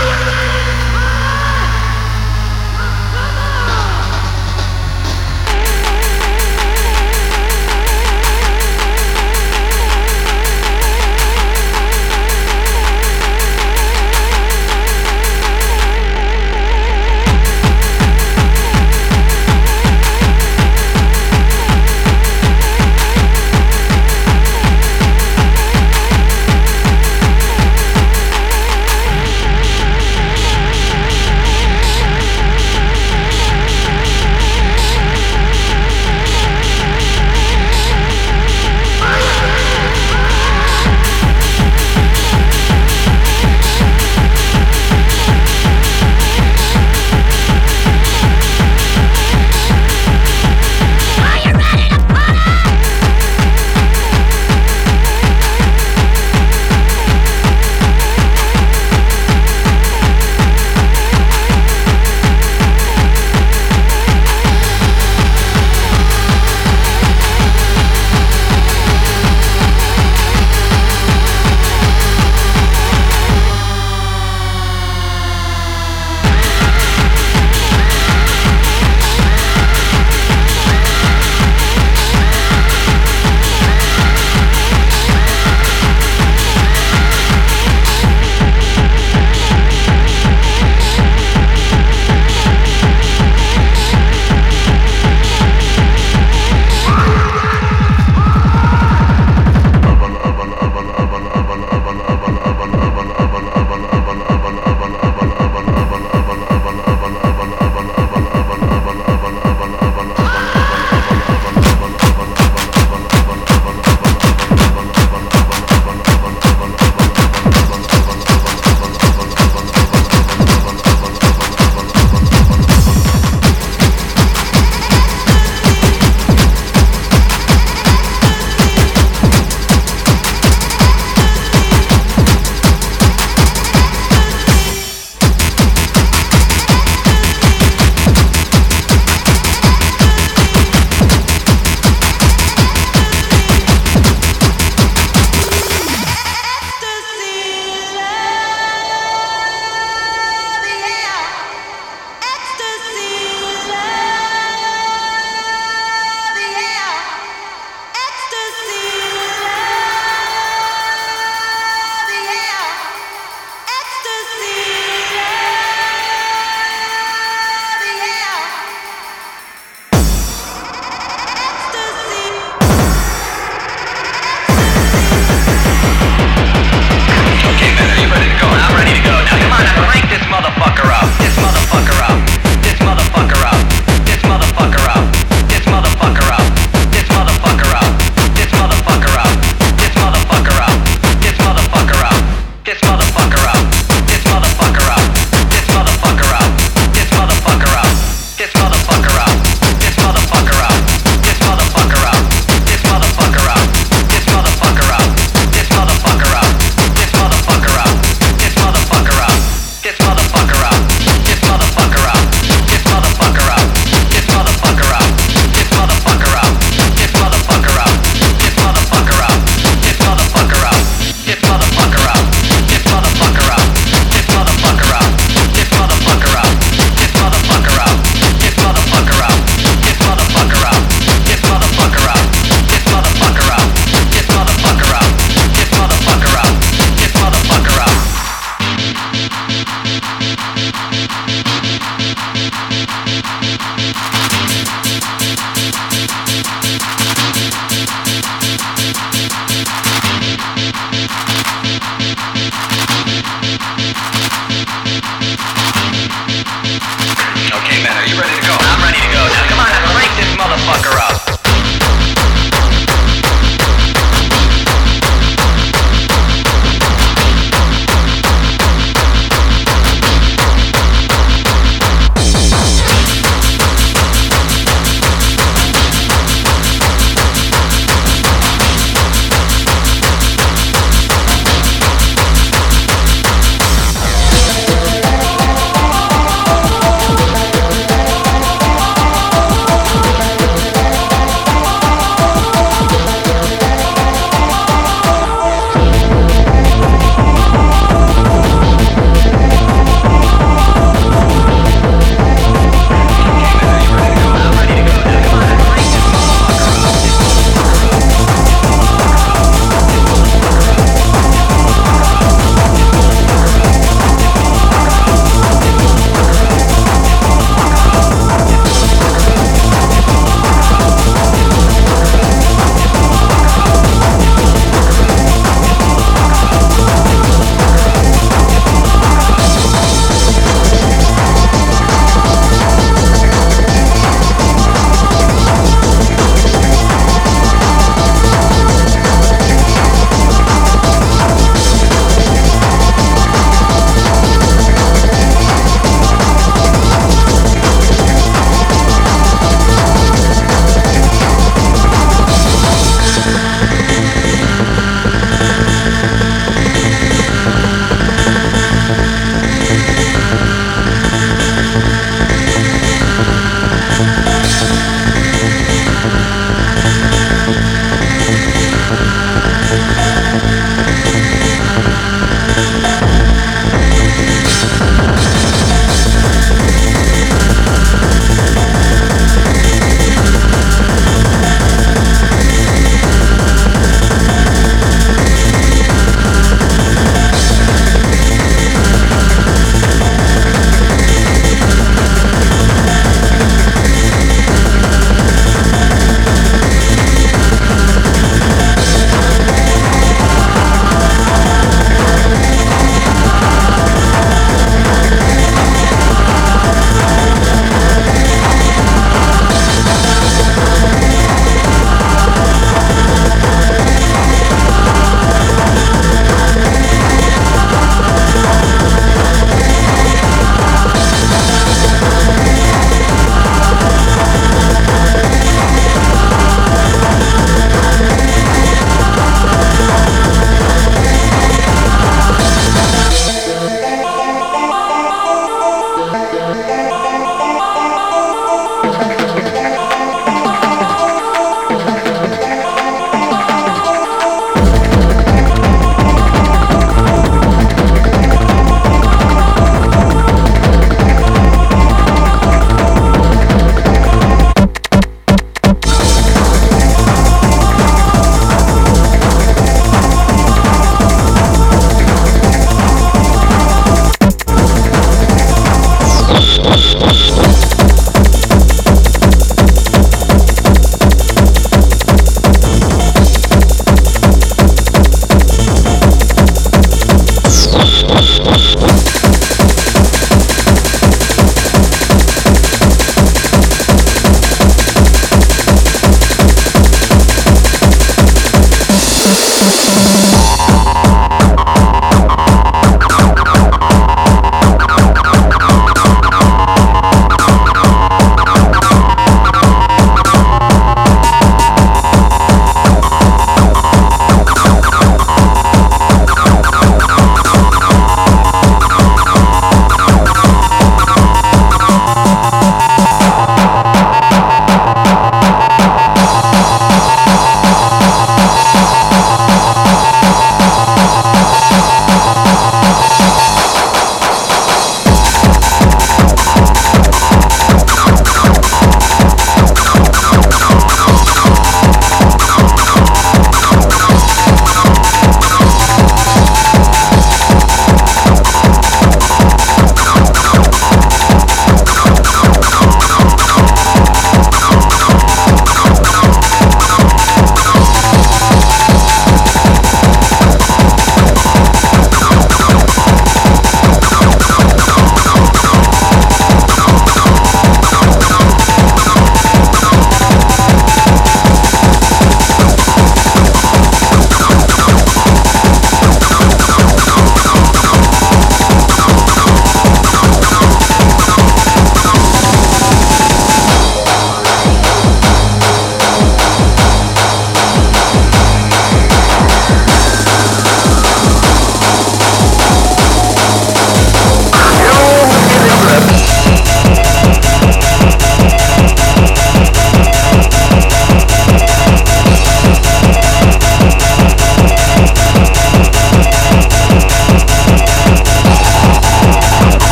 Yeah.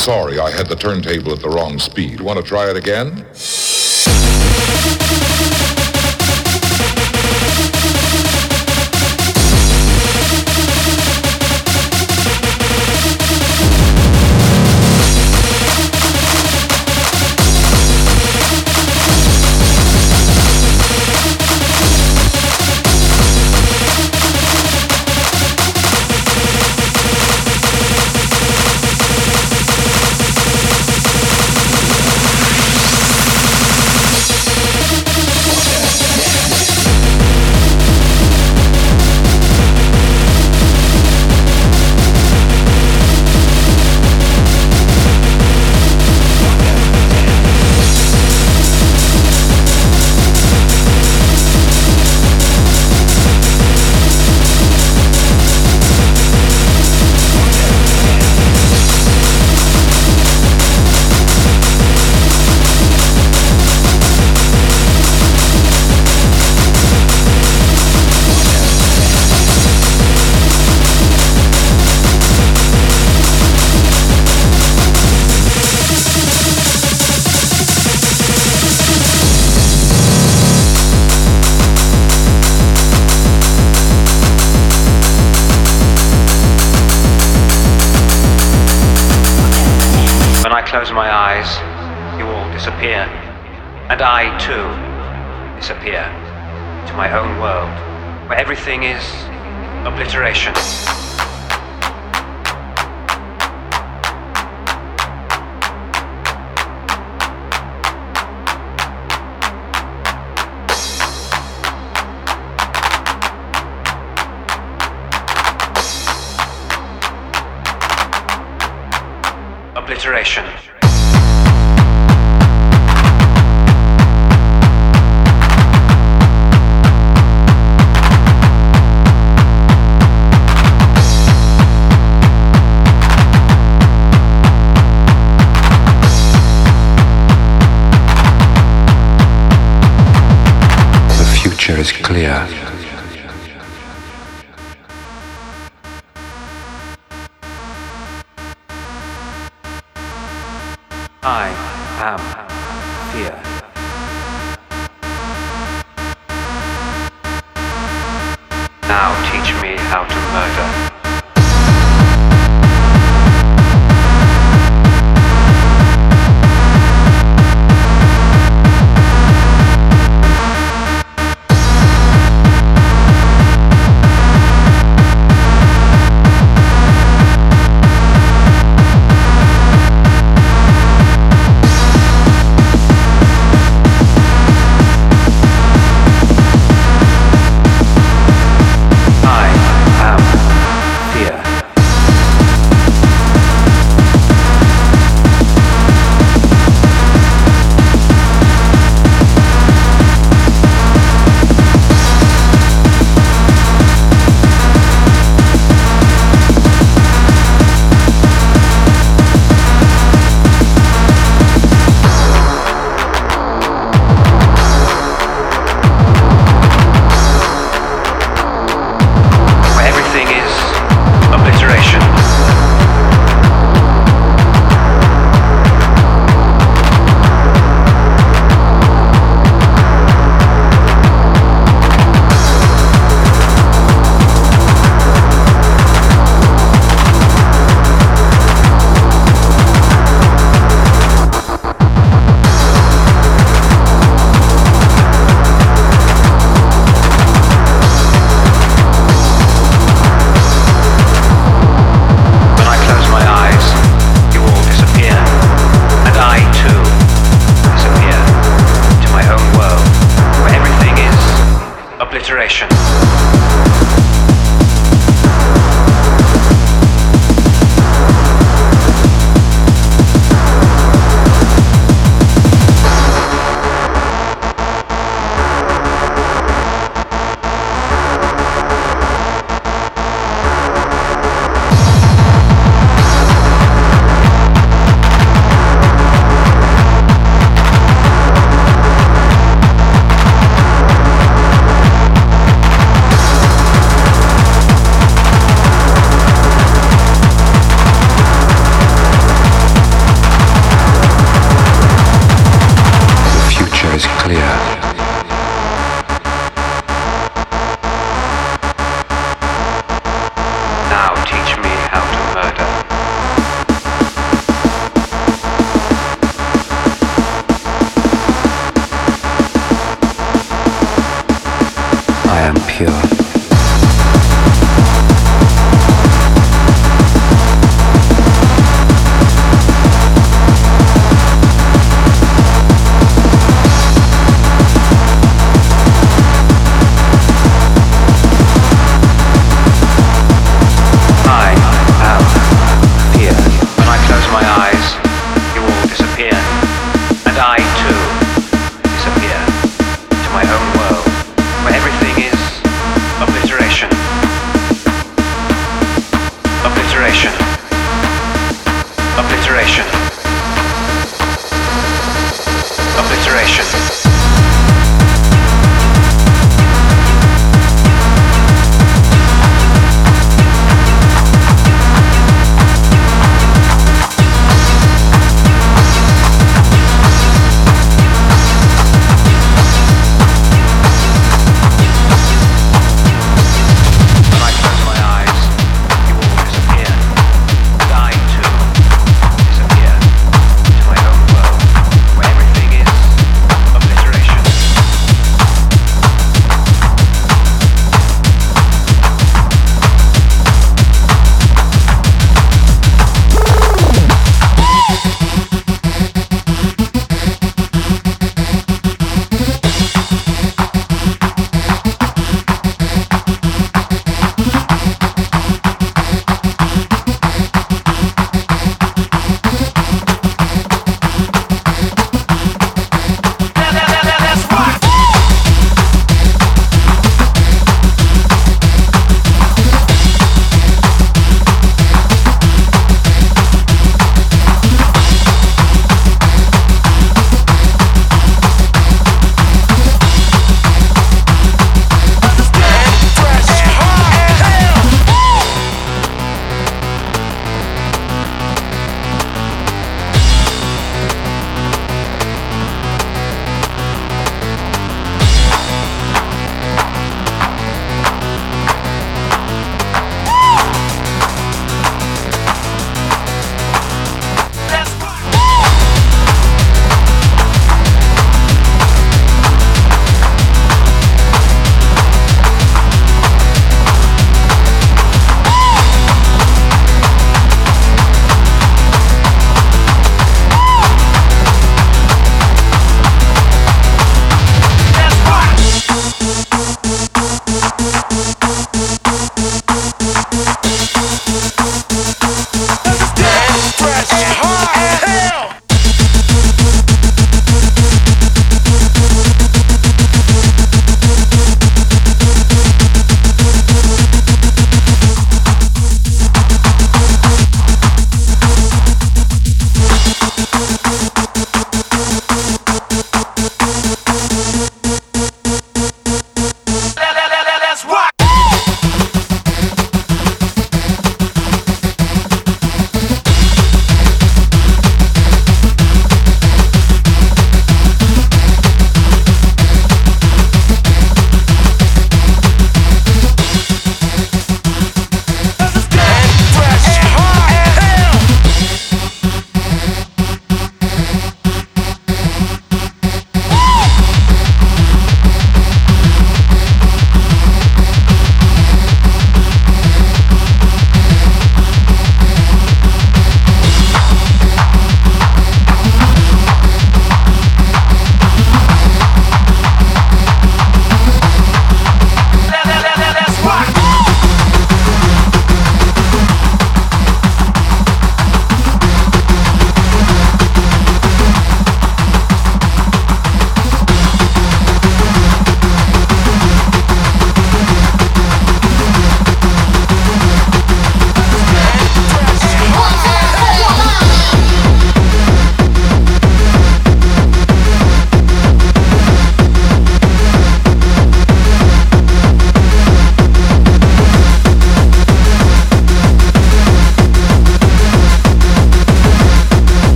sorry I had the turntable at the wrong speed. Want to try it again? Obliteration. is clear.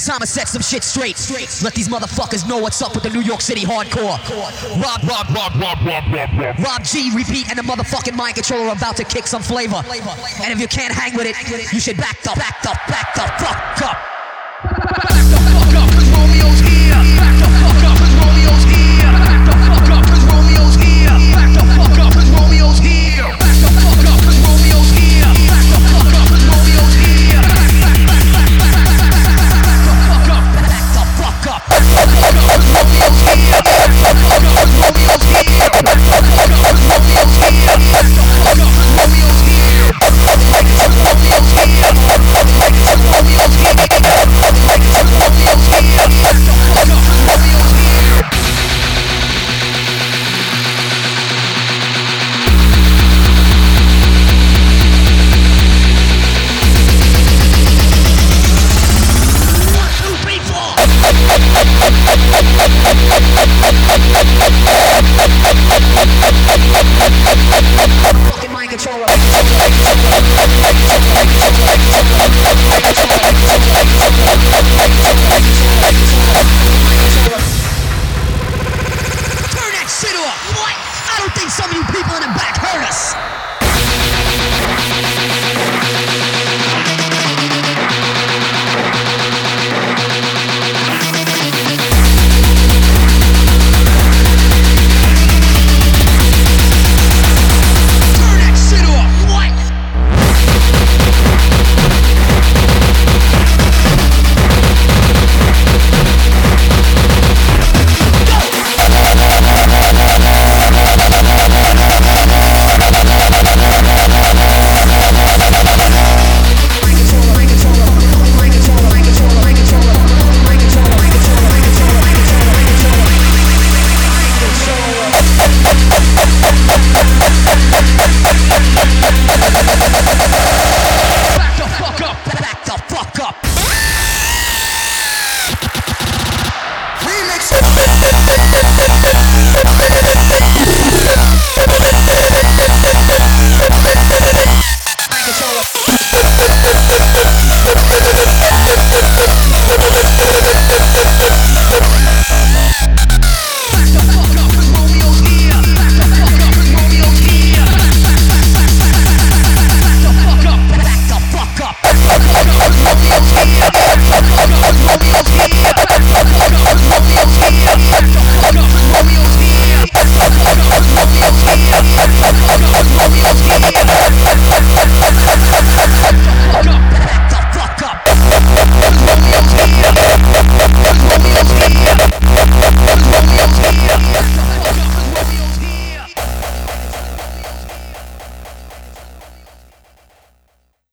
It's time to set some shit straight. Let these motherfuckers know what's up with the New York City hardcore. Rob, Rob, Rob, Rob, Rob, Rob, Rob. Rob G, repeat, and the motherfucking mind controller are about to kick some flavor. And if you can't hang with it, you should back the, back the, back the fuck up. Back the fuck up, cause Romeo's here. Back the fuck up, Yeah. controller.